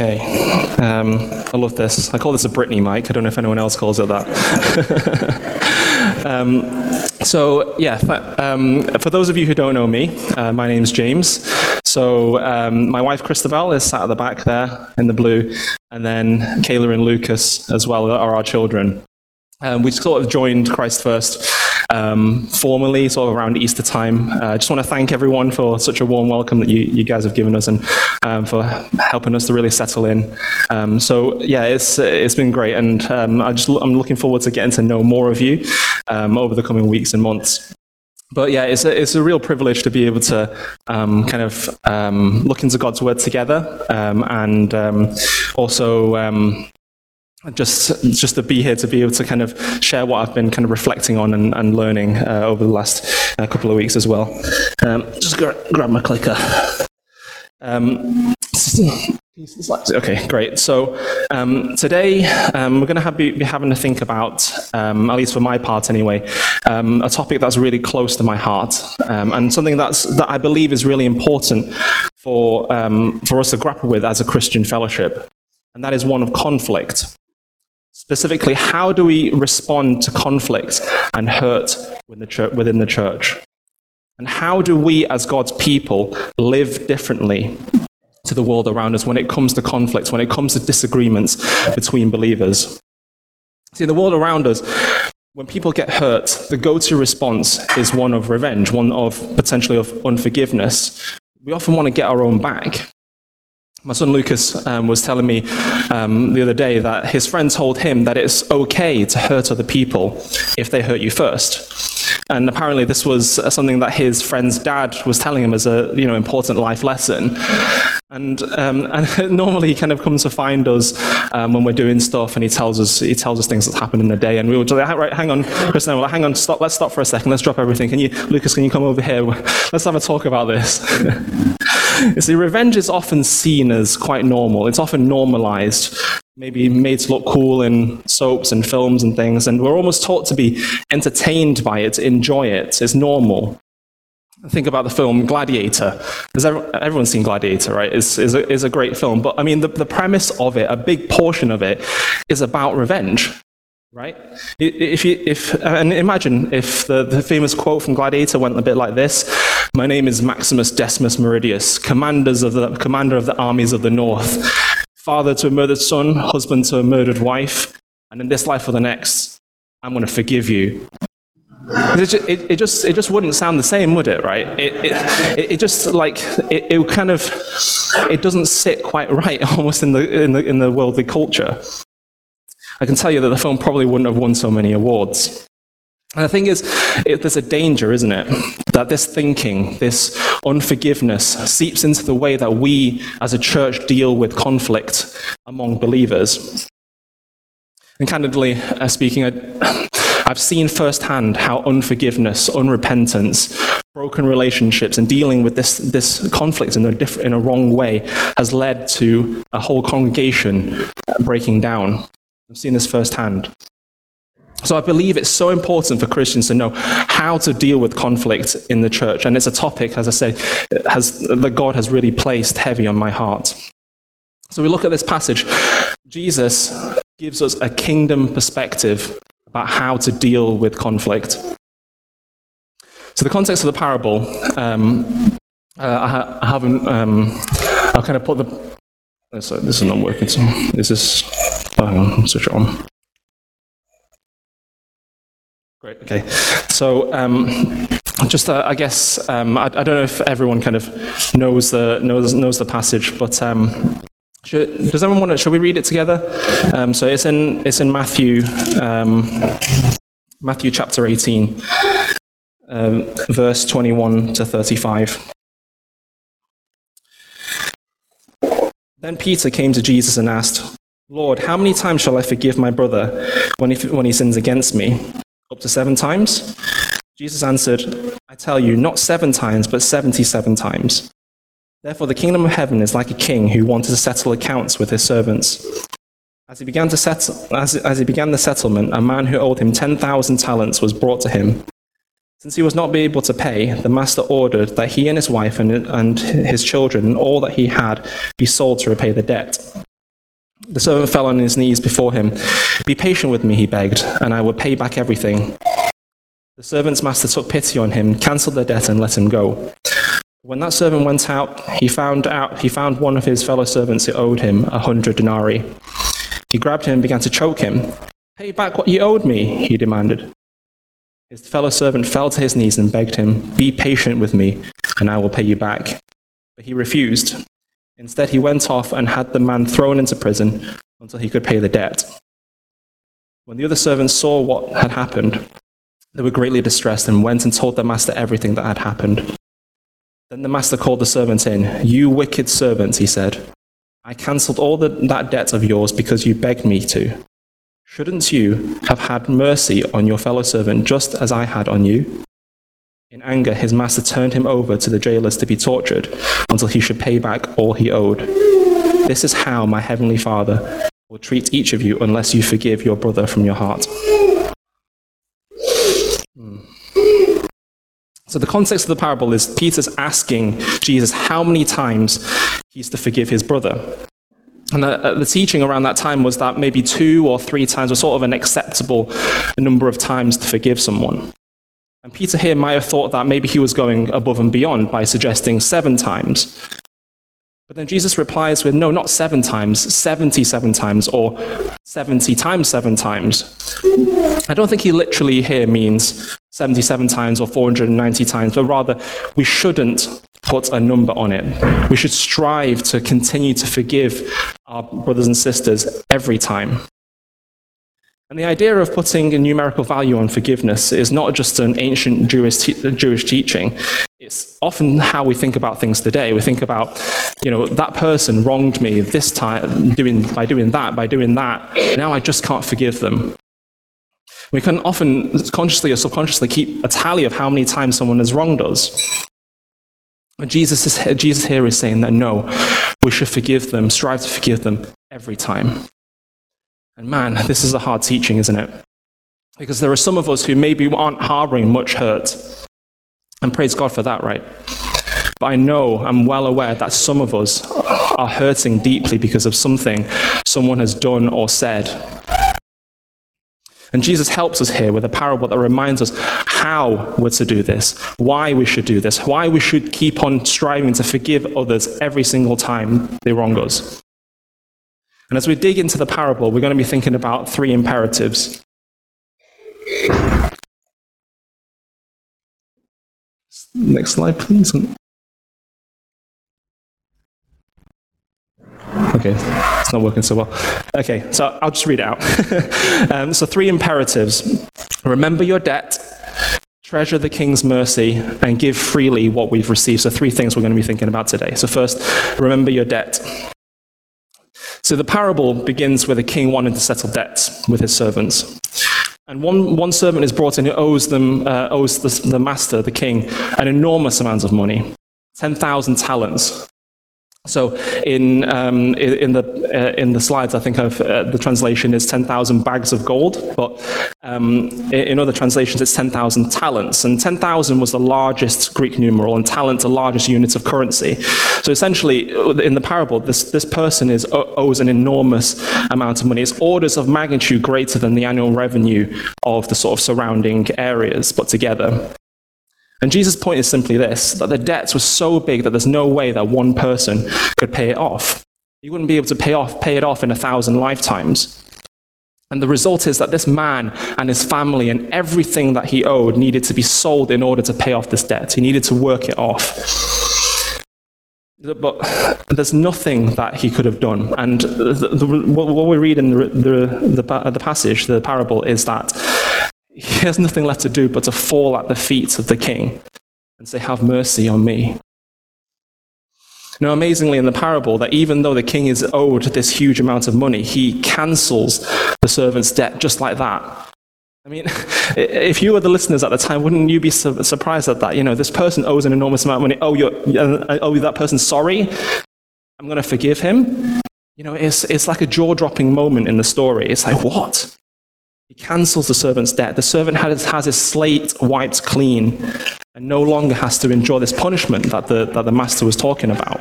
Okay. Um, I love this. I call this a Britney mic. I don't know if anyone else calls it that. um, so, yeah, um, for those of you who don't know me, uh, my name's James. So, um, my wife Christabel is sat at the back there in the blue, and then Kayla and Lucas as well are our children. Um, we sort of joined Christ First um, formally, sort of around Easter time. I uh, just want to thank everyone for such a warm welcome that you, you guys have given us and um, for helping us to really settle in. Um, so yeah, it's it's been great, and um, I just I'm looking forward to getting to know more of you um, over the coming weeks and months but yeah, it's a, it's a real privilege to be able to um, kind of um, look into God's Word together um, and also just just to be here to be able to kind of share what I've been kind of reflecting on and, and learning uh, over the last uh, couple of weeks as well. Um, just gra- grab my clicker. Um, okay, great. So um, today um, we're going to be, be, having to think about, um, at least for my part anyway, um, a topic that's really close to my heart and something that's that I believe is really important for for us to grapple with as a Christian fellowship, and that is one of conflict. Specifically, how do we respond to conflict and hurt within the church? And how do we, as God's people, live differently to the world around us when it comes to conflicts, when it comes to disagreements between believers? See, the world around us, when people get hurt, the go to response is one of revenge, one of potentially of unforgiveness. We often want to get our own back. My son Lucas um, was telling me um, the other day that his friend told him that it's okay to hurt other people if they hurt you first. And apparently, this was something that his friend's dad was telling him as a you know important life lesson. And, um, and normally he kind of comes to find us um, when we're doing stuff, and he tells us he tells us things that happen in the day, and we will just like, right, hang on, Chris, no, hang on, stop, let's stop for a second, let's drop everything. Can you, Lucas, can you come over here? Let's have a talk about this. you see, revenge is often seen as quite normal. It's often normalized, maybe made to look cool in soaps and films and things, and we're almost taught to be entertained by it, enjoy it. It's normal. Think about the film Gladiator. Has everyone's seen Gladiator, right? It's, it's, a, it's a great film. But I mean, the, the premise of it, a big portion of it, is about revenge right? If you, if, and imagine if the, the famous quote from Gladiator went a bit like this My name is Maximus Decimus Meridius, commanders of the, commander of the armies of the north, father to a murdered son, husband to a murdered wife, and in this life or the next, I'm going to forgive you. It just, it, it, just, it just wouldn't sound the same, would it, right? It, it, it just like, it, it kind of, it doesn't sit quite right almost in the, in the, in the worldly culture. I can tell you that the film probably wouldn't have won so many awards. And the thing is, it, there's a danger, isn't it? That this thinking, this unforgiveness, seeps into the way that we as a church deal with conflict among believers. And candidly uh, speaking, I, I've seen firsthand how unforgiveness, unrepentance, broken relationships, and dealing with this, this conflict in a, diff- in a wrong way has led to a whole congregation breaking down. I've seen this firsthand. So I believe it's so important for Christians to know how to deal with conflict in the church. And it's a topic, as I say, has, that God has really placed heavy on my heart. So we look at this passage. Jesus gives us a kingdom perspective about how to deal with conflict. So the context of the parable, um, uh, I, ha- I, haven't, um, I'll kind of put the, oh, sorry, this is not working. So this is hang on, switch it on. Great. Okay. So, um, just uh, I guess um, I, I, don't know if everyone kind of knows the knows knows the passage, but um, should, does everyone want to? Shall we read it together? Um, so it's in it's in Matthew um, Matthew chapter eighteen, um, verse twenty one to thirty five. Then Peter came to Jesus and asked, Lord, how many times shall I forgive my brother when he, when he sins against me? Up to seven times? Jesus answered, I tell you, not seven times, but 77 times. Therefore, the kingdom of heaven is like a king who wanted to settle accounts with his servants. As he began, to settle, as, as he began the settlement, a man who owed him 10,000 talents was brought to him. Since he was not able to pay, the master ordered that he and his wife and, and his children and all that he had be sold to repay the debt. The servant fell on his knees before him. Be patient with me, he begged, and I will pay back everything. The servant's master took pity on him, cancelled the debt, and let him go. When that servant went out, he found out he found one of his fellow servants who owed him a hundred denarii. He grabbed him and began to choke him. Pay back what you owed me, he demanded. His fellow servant fell to his knees and begged him, Be patient with me, and I will pay you back. But he refused. Instead, he went off and had the man thrown into prison until he could pay the debt. When the other servants saw what had happened, they were greatly distressed and went and told their master everything that had happened. Then the master called the servant in. You wicked servant, he said. I cancelled all the, that debt of yours because you begged me to. Shouldn't you have had mercy on your fellow servant just as I had on you? In anger, his master turned him over to the jailers to be tortured until he should pay back all he owed. This is how my heavenly Father will treat each of you unless you forgive your brother from your heart. Hmm. So, the context of the parable is Peter's asking Jesus how many times he's to forgive his brother. And the, the, teaching around that time was that maybe two or three times was sort of an acceptable number of times to forgive someone. And Peter here might have thought that maybe he was going above and beyond by suggesting seven times. But then Jesus replies with, no, not seven times, 77 times, or 70 times seven times. I don't think he literally here means 77 times or 490 times, but rather we shouldn't put a number on it. We should strive to continue to forgive our brothers and sisters every time. And the idea of putting a numerical value on forgiveness is not just an ancient Jewish, te- Jewish teaching. It's often how we think about things today. We think about, you know, that person wronged me this time doing, by doing that, by doing that. Now I just can't forgive them. We can often consciously or subconsciously keep a tally of how many times someone has wronged us. But Jesus, is, Jesus here is saying that no, we should forgive them, strive to forgive them every time. And man, this is a hard teaching, isn't it? Because there are some of us who maybe aren't harboring much hurt. And praise God for that, right? But I know, I'm well aware that some of us are hurting deeply because of something someone has done or said. And Jesus helps us here with a parable that reminds us how we're to do this, why we should do this, why we should keep on striving to forgive others every single time they wrong us. And as we dig into the parable, we're going to be thinking about three imperatives. Next slide, please. Okay, it's not working so well. Okay, so I'll just read it out. um, so, three imperatives remember your debt, treasure the king's mercy, and give freely what we've received. So, three things we're going to be thinking about today. So, first, remember your debt. So the parable begins with a king wanting to settle debts with his servants. And one, one servant is brought in who owes, them, uh, owes the, the master, the king, an enormous amount of money 10,000 talents. So in, um, in, the, uh, in the slides, I think I've, uh, the translation is 10,000 bags of gold, but um, in other translations, it's 10,000 talents. And 10,000 was the largest Greek numeral, and talent the largest unit of currency. So essentially, in the parable, this, this person is, owes an enormous amount of money. It's orders of magnitude greater than the annual revenue of the sort of surrounding areas put together. And Jesus' point is simply this that the debts were so big that there's no way that one person could pay it off. You wouldn't be able to pay, off, pay it off in a thousand lifetimes. And the result is that this man and his family and everything that he owed needed to be sold in order to pay off this debt. He needed to work it off. But there's nothing that he could have done. And the, the, what we read in the, the, the passage, the parable, is that he has nothing left to do but to fall at the feet of the king and say, Have mercy on me. Now, amazingly, in the parable, that even though the king is owed this huge amount of money, he cancels the servant's debt just like that. I mean, if you were the listeners at the time, wouldn't you be su- surprised at that? You know, this person owes an enormous amount of money. Oh, you're, oh that person sorry? I'm going to forgive him? You know, it's, it's like a jaw dropping moment in the story. It's like, what? He cancels the servant's debt. The servant has, has his slate wiped clean and no longer has to endure this punishment that the, that the master was talking about.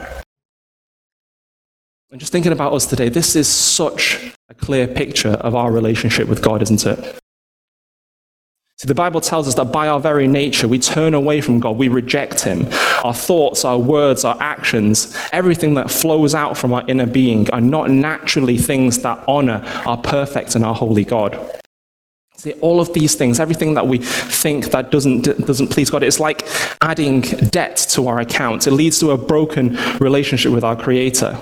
And just thinking about us today, this is such a clear picture of our relationship with God, isn't it? See, the Bible tells us that by our very nature, we turn away from God, we reject Him. Our thoughts, our words, our actions, everything that flows out from our inner being are not naturally things that honor our perfect and our holy God. See, all of these things, everything that we think that doesn't, doesn't please God, it's like adding debt to our account. It leads to a broken relationship with our Creator.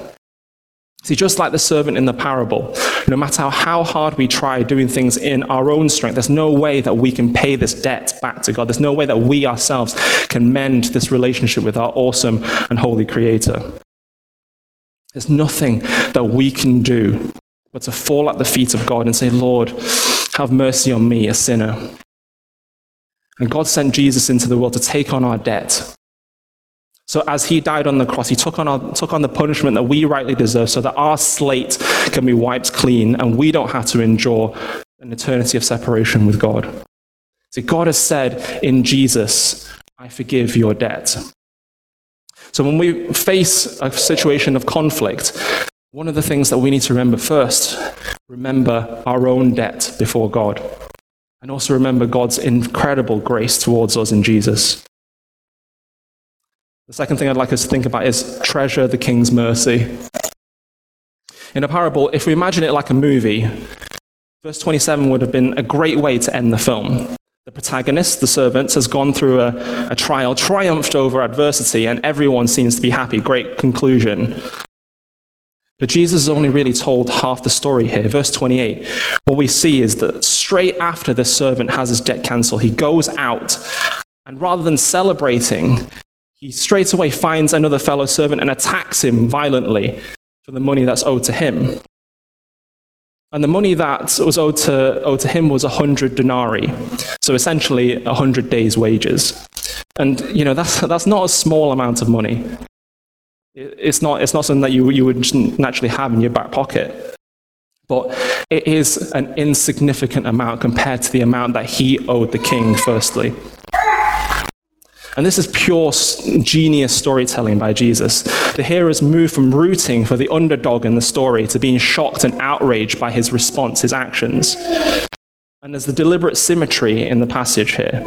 See, just like the servant in the parable, no matter how hard we try doing things in our own strength, there's no way that we can pay this debt back to God. There's no way that we ourselves can mend this relationship with our awesome and holy Creator. There's nothing that we can do but to fall at the feet of God and say, Lord, have mercy on me, a sinner. And God sent Jesus into the world to take on our debt, so as he died on the cross, he took on, our, took on the punishment that we rightly deserve so that our slate can be wiped clean and we don't have to endure an eternity of separation with God. See, God has said in Jesus, I forgive your debt. So when we face a situation of conflict, one of the things that we need to remember first, remember our own debt before God. And also remember God's incredible grace towards us in Jesus. The second thing I'd like us to think about is treasure the king's mercy. In a parable, if we imagine it like a movie, verse 27 would have been a great way to end the film. The protagonist, the servant, has gone through a, a trial, triumphed over adversity, and everyone seems to be happy. Great conclusion. But Jesus has only really told half the story here. Verse 28, what we see is that straight after the servant has his debt cancelled, he goes out, and rather than celebrating, he straight away finds another fellow servant and attacks him violently for the money that's owed to him. And the money that was owed to, owed to him was 100 denarii, so essentially 100 days' wages. And, you know, that's, that's not a small amount of money. It's not, it's not something that you, you would naturally have in your back pocket. But it is an insignificant amount compared to the amount that he owed the king, firstly. And this is pure genius storytelling by Jesus. The hearers move from rooting for the underdog in the story to being shocked and outraged by his response, his actions. And there's the deliberate symmetry in the passage here.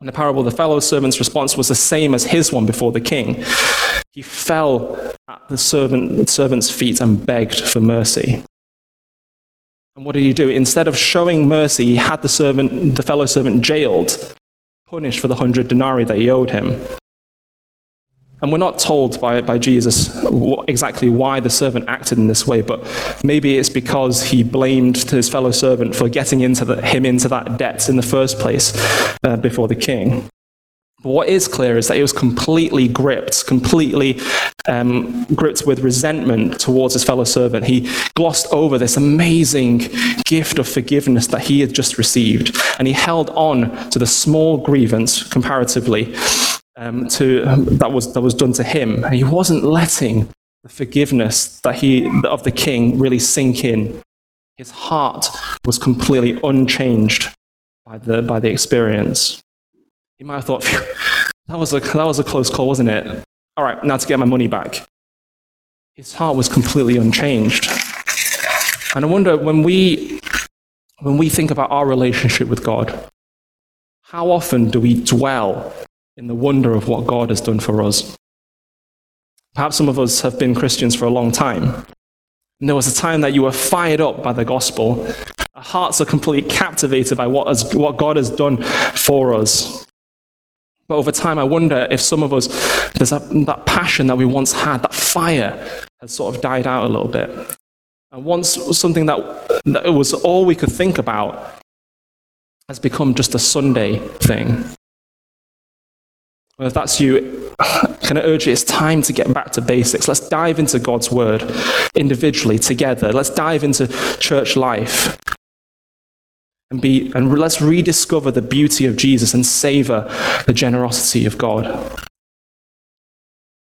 In the parable, the fellow servant's response was the same as his one before the king. He fell at the servant, servant's feet and begged for mercy. And what did he do? Instead of showing mercy, he had the servant, the fellow servant jailed punished for the hundred denarii that he owed him. And we're not told by, by Jesus what, exactly why the servant acted in this way, but maybe it's because he blamed his fellow servant for getting into the, him into that debt in the first place uh, before the king. But what is clear is that he was completely gripped, completely um, gripped with resentment towards his fellow servant. He glossed over this amazing gift of forgiveness that he had just received, and he held on to the small grievance, comparatively, um, to, um, that, was, that was done to him. And he wasn't letting the forgiveness that he, of the king really sink in. His heart was completely unchanged by the, by the experience. He might have thought, that was, a, that was a close call, wasn't it? All right, now to get my money back. His heart was completely unchanged. And I wonder when we, when we think about our relationship with God, how often do we dwell in the wonder of what God has done for us? Perhaps some of us have been Christians for a long time. And there was a time that you were fired up by the gospel. Our hearts are completely captivated by what, has, what God has done for us. But over time, I wonder if some of us, there's that, that passion that we once had, that fire, has sort of died out a little bit. And once something that, that was all we could think about has become just a Sunday thing. Well, if that's you, can I urge you, it's time to get back to basics. Let's dive into God's word individually, together. Let's dive into church life and be and let's rediscover the beauty of Jesus and savor the generosity of God.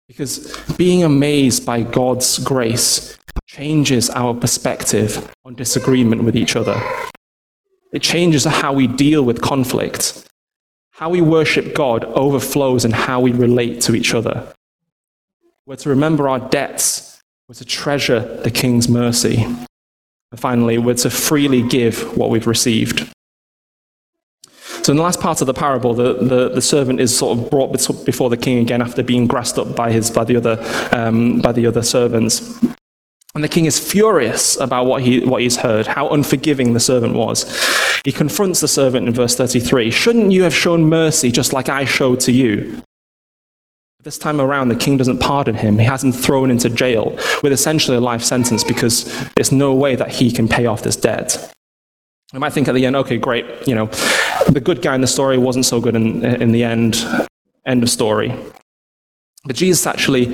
Because being amazed by God's grace changes our perspective on disagreement with each other. It changes how we deal with conflict. How we worship God overflows in how we relate to each other. We're to remember our debts We're to treasure the king's mercy. Finally, we're to freely give what we've received. So, in the last part of the parable, the, the, the, servant is sort of brought before the king again after being grassed up by, his, by, the, other, um, by the other servants. And the king is furious about what, he, what he's heard, how unforgiving the servant was. He confronts the servant in verse 33 Shouldn't you have shown mercy just like I showed to you? This time around, the king doesn't pardon him. He has him thrown into jail with essentially a life sentence because there's no way that he can pay off this debt. I might think at the end, okay, great, you know, the good guy in the story wasn't so good in, in the end. End of story. But Jesus actually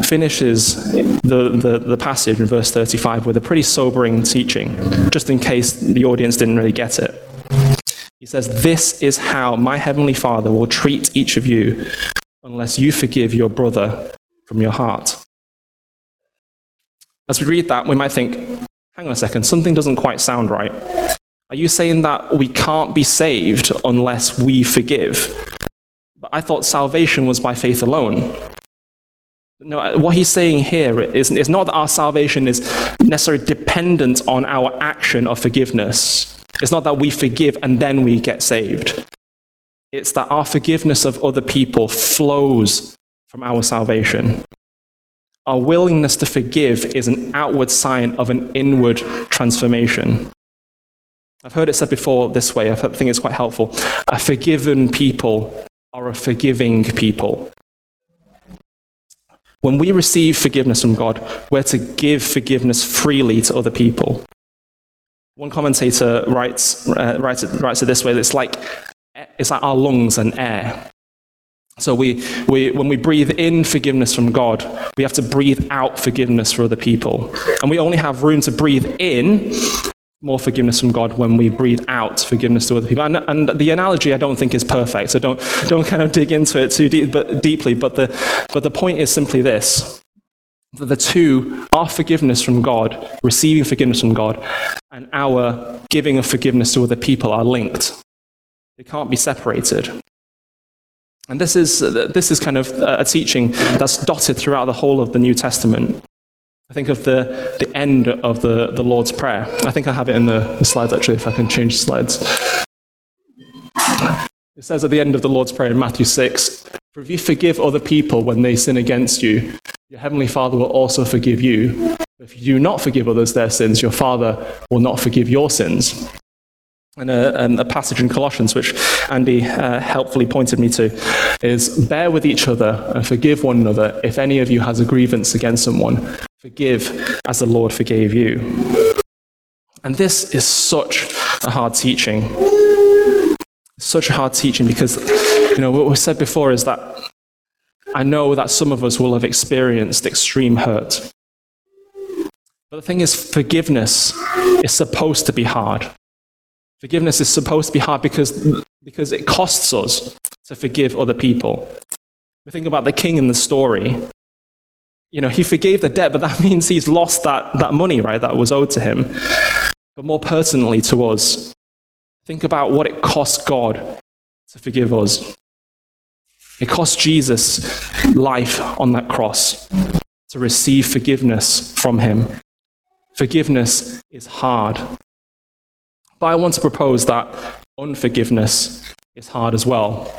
finishes the, the, the, passage in verse 35 with a pretty sobering teaching, just in case the audience didn't really get it. He says, This is how my heavenly Father will treat each of you unless you forgive your brother from your heart. As we read that, we might think, hang on a second, something doesn't quite sound right. Are you saying that we can't be saved unless we forgive? But I thought salvation was by faith alone. No, what he's saying here is, is not that our salvation is necessarily dependent on our action of forgiveness. It's not that we forgive and then we get saved. It's that our forgiveness of other people flows from our salvation. Our willingness to forgive is an outward sign of an inward transformation. I've heard it said before this way, I think it's quite helpful. A forgiven people are a forgiving people. When we receive forgiveness from God, we're to give forgiveness freely to other people. One commentator writes, uh, writes, it, writes it this way it's like it's like our lungs and air. So we, we, when we breathe in forgiveness from God, we have to breathe out forgiveness for other people. And we only have room to breathe in more forgiveness from God when we breathe out forgiveness to other people. And, and the analogy I don't think is perfect, so don't, don't kind of dig into it too deep, but, deeply. But the, but the point is simply this that the two, our forgiveness from God, receiving forgiveness from God, and our giving of forgiveness to other people are linked. They can't be separated. And this is, uh, this is kind of uh, a teaching that's dotted throughout the whole of the New Testament. I think of the, the end of the, the Lord's Prayer. I think I have it in the, the slides actually, if I can change slides. It says at the end of the Lord's Prayer in Matthew 6 For if you forgive other people when they sin against you, your heavenly Father will also forgive you. If you do not forgive others their sins, your Father will not forgive your sins and a, and a, passage in Colossians, which Andy uh, helpfully pointed me to, is bear with each other and forgive one another if any of you has a grievance against someone. Forgive as the Lord forgave you. And this is such a hard teaching. Such a hard teaching because, you know, what we said before is that I know that some of us will have experienced extreme hurt. But the thing is, forgiveness is supposed to be hard. Forgiveness is supposed to be hard because, because it costs us to forgive other people. We think about the king in the story. You know, he forgave the debt, but that means he's lost that, that money, right, that was owed to him. But more personally to us, think about what it cost God to forgive us. It cost Jesus life on that cross to receive forgiveness from him. Forgiveness is hard. But I want to propose that unforgiveness is hard as well.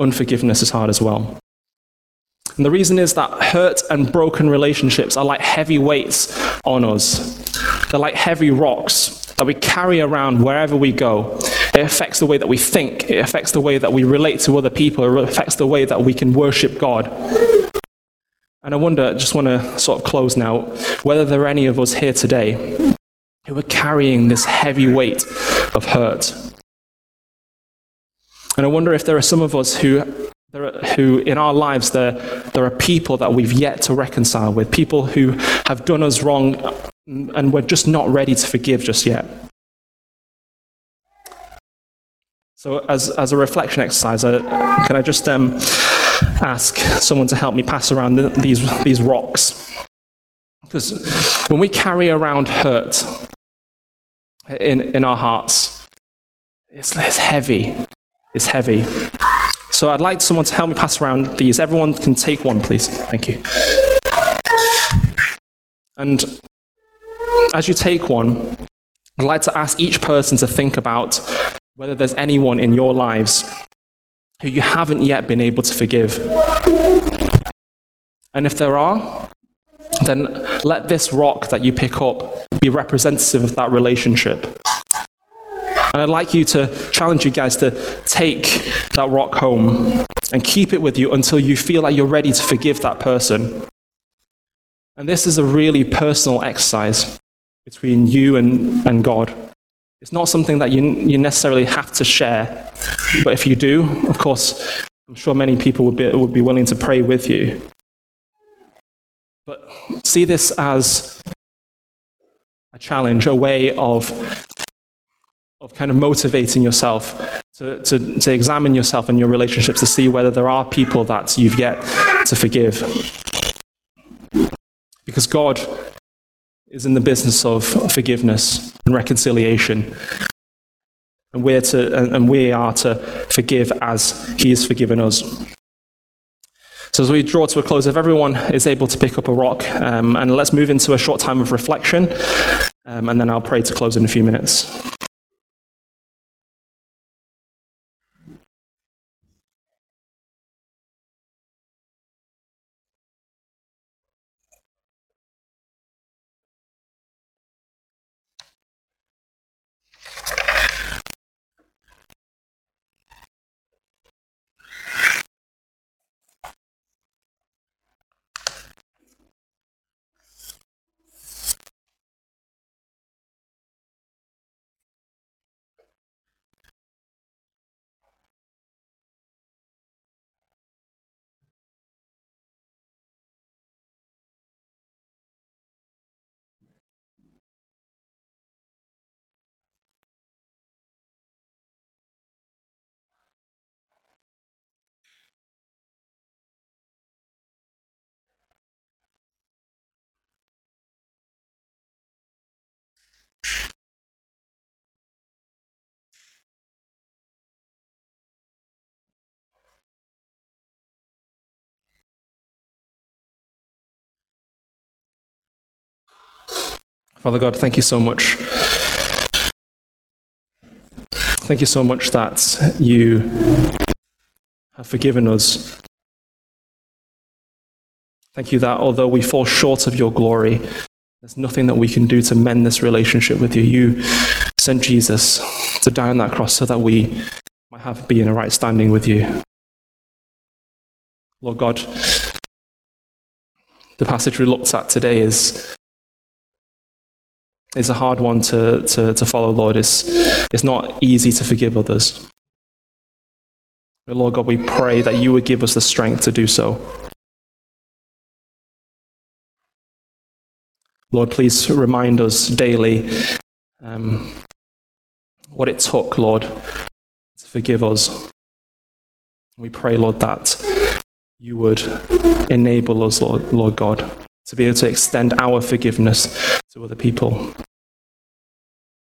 Unforgiveness is hard as well. And the reason is that hurt and broken relationships are like heavy weights on us. They're like heavy rocks that we carry around wherever we go. It affects the way that we think, it affects the way that we relate to other people, it affects the way that we can worship God. And I wonder, just want to sort of close now, whether there are any of us here today who are carrying this heavy weight of hurt. And I wonder if there are some of us who, who in our lives, there, there are people that we've yet to reconcile with, people who have done us wrong and we're just not ready to forgive just yet. So, as, as a reflection exercise, can I just um, ask someone to help me pass around the, these, these rocks? Because when we carry around hurt, in, in our hearts. It's, it's heavy. It's heavy. So I'd like someone to help me pass around these. Everyone can take one, please. Thank you. And as you take one, I'd like to ask each person to think about whether there's anyone in your lives who you haven't yet been able to forgive. And if there are, then let this rock that you pick up be representative of that relationship. And I'd like you to challenge you guys to take that rock home and keep it with you until you feel like you're ready to forgive that person. And this is a really personal exercise between you and, and God. It's not something that you, you necessarily have to share, but if you do, of course, I'm sure many people would be, would be willing to pray with you. But see this as a challenge, a way of, of kind of motivating yourself to, to, to examine yourself and your relationships to see whether there are people that you've yet to forgive. Because God is in the business of forgiveness and reconciliation. And we're to, and we are to forgive as He has forgiven us. So, as we draw to a close, if everyone is able to pick up a rock, um, and let's move into a short time of reflection, um, and then I'll pray to close in a few minutes. Father God, thank you so much. Thank you so much that you have forgiven us. Thank you that although we fall short of your glory, there's nothing that we can do to mend this relationship with you. You sent Jesus to die on that cross so that we might have be in a right standing with you. Lord God, the passage we looked at today is is a hard one to, to, to follow, Lord. It's, it's not easy to forgive others. But Lord God, we pray that you would give us the strength to do so. Lord, please remind us daily um, what it took, Lord, to forgive us. We pray, Lord, that you would enable us, Lord, Lord God, to be able to extend our forgiveness to other people.